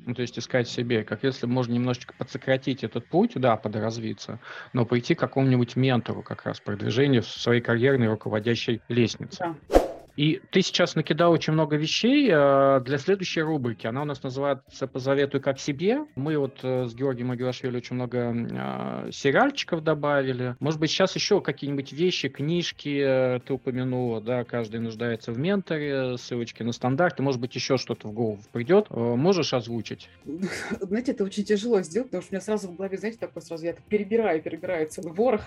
ну, то есть искать себе, как если можно немножечко подсократить этот путь, да, подразвиться, но пойти к какому-нибудь ментору как раз продвижению в своей карьерной руководящей лестнице. Да. И ты сейчас накидал очень много вещей э, для следующей рубрики. Она у нас называется «Позаветуй как себе». Мы вот э, с Георгием Агилашвили очень много э, сериальчиков добавили. Может быть, сейчас еще какие-нибудь вещи, книжки ты упомянула, да, каждый нуждается в менторе, ссылочки на стандарты. Может быть, еще что-то в голову придет. Можешь озвучить? Знаете, это очень тяжело сделать, потому что у меня сразу в голове, знаете, такой сразу, я перебираю, перебираю целый ворох.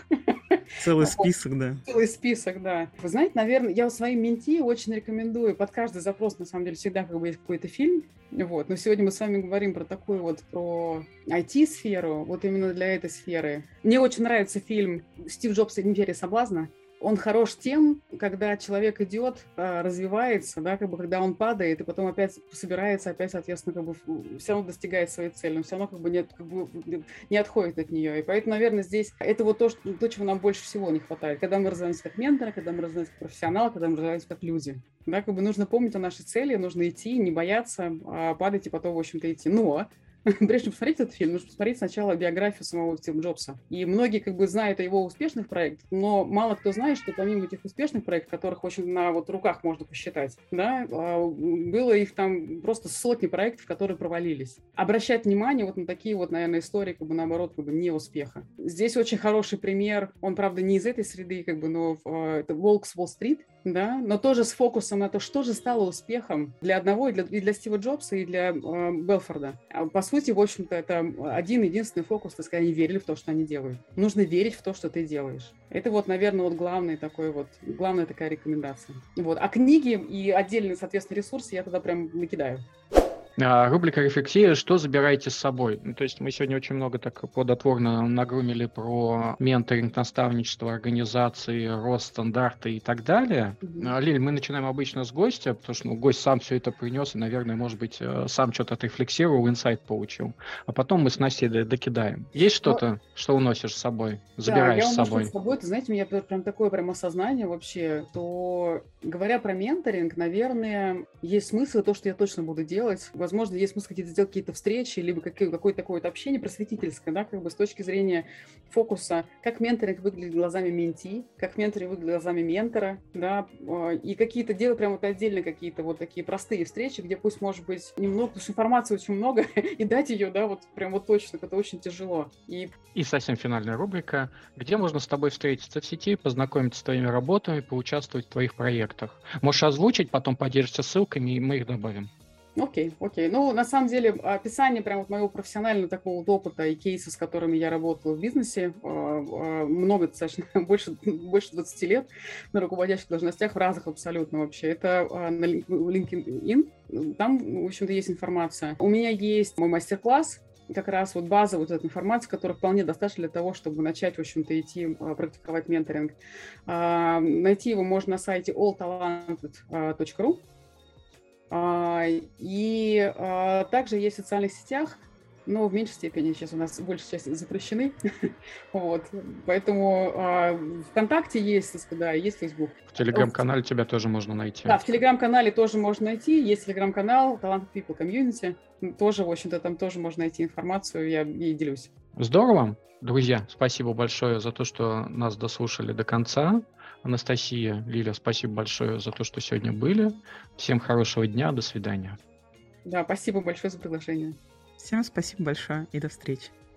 Целый список, да. Целый список, да. Вы знаете, наверное, я своим менти очень рекомендую. Под каждый запрос, на самом деле, всегда как бы есть какой-то фильм. Вот. Но сегодня мы с вами говорим про такую вот, про IT-сферу, вот именно для этой сферы. Мне очень нравится фильм «Стив Джобс. Империя соблазна» он хорош тем, когда человек идет, а, развивается, да, как бы когда он падает, и потом опять собирается, опять, соответственно, как бы все равно достигает своей цели, но все равно как бы не, как бы не отходит от нее. И поэтому, наверное, здесь это вот то, что, то, чего нам больше всего не хватает. Когда мы развиваемся как менторы, когда мы развиваемся как профессионалы, когда мы развиваемся как люди. Да, как бы нужно помнить о нашей цели, нужно идти, не бояться, а падать и потом, в общем-то, идти. Но прежде чем посмотреть этот фильм, нужно посмотреть сначала биографию самого Стива Джобса. И многие как бы знают о его успешных проектах, но мало кто знает, что помимо этих успешных проектов, которых очень на вот руках можно посчитать, да, а, было их там просто сотни проектов, которые провалились. Обращать внимание вот на такие вот, наверное, истории, как бы наоборот, как бы неуспеха. Здесь очень хороший пример, он, правда, не из этой среды, как бы, но а, это «Волк с Уолл-стрит», да, но тоже с фокусом на то, что же стало успехом для одного, и для, и для Стива Джобса, и для э, Белфорда. А, по сути, в общем-то, это один единственный фокус, так сказать, они верили в то, что они делают. Нужно верить в то, что ты делаешь. Это вот, наверное, вот главный такой вот, главная такая рекомендация. Вот. А книги и отдельные, соответственно, ресурсы я тогда прям накидаю. А, рубрика «Рефлексия. Что забираете с собой?» ну, То есть мы сегодня очень много так плодотворно нагрумили про менторинг, наставничество, организации, рост, стандарты и так далее. Mm-hmm. Лиль, мы начинаем обычно с гостя, потому что ну, гость сам все это принес и, наверное, может быть, э, сам что-то отрефлексировал, инсайт получил. А потом мы с Настей докидаем. Есть ну, что-то, что уносишь с собой, забираешь да, я с собой? с собой. Ты знаете, у меня прям такое прям осознание вообще, то, говоря про менторинг, наверное, есть смысл то, что я точно буду делать возможно, есть смысл какие-то сделать какие-то встречи, либо какое-то такое вот общение просветительское, да, как бы с точки зрения фокуса, как менторинг выглядит глазами менти, как менторинг выглядит глазами ментора, да, а, и какие-то делать прям вот отдельно какие-то вот такие простые встречи, где пусть, может быть, немного, потому что информации очень много, и дать ее, да, вот прям вот точно, это очень тяжело. И... и совсем финальная рубрика, где можно с тобой встретиться в сети, познакомиться с твоими работами, поучаствовать в твоих проектах. Можешь озвучить, потом поделишься ссылками, и мы их добавим. Окей, окей. Ну, на самом деле, описание прям вот моего профессионального такого опыта и кейса, с которыми я работала в бизнесе, а, а, много достаточно, больше, больше 20 лет на руководящих должностях в разных абсолютно вообще. Это а, на LinkedIn, там, в общем-то, есть информация. У меня есть мой мастер-класс, как раз вот база вот этой информации, которая вполне достаточно для того, чтобы начать, в общем-то, идти практиковать менторинг. Найти его можно на сайте alltalented.ru. А, и а, также есть в социальных сетях, но в меньшей степени сейчас у нас большая часть запрещены. вот. Поэтому э, ВКонтакте есть, да, есть Facebook. В Телеграм-канале тебя тоже можно найти. Да, в Телеграм-канале тоже можно найти. Есть Телеграм-канал Talented People Community. Тоже, в общем-то, там тоже можно найти информацию, я ей делюсь. Здорово. Друзья, спасибо большое за то, что нас дослушали до конца. Анастасия, Лиля, спасибо большое за то, что сегодня были. Всем хорошего дня, до свидания. Да, спасибо большое за приглашение. Всем спасибо большое и до встречи.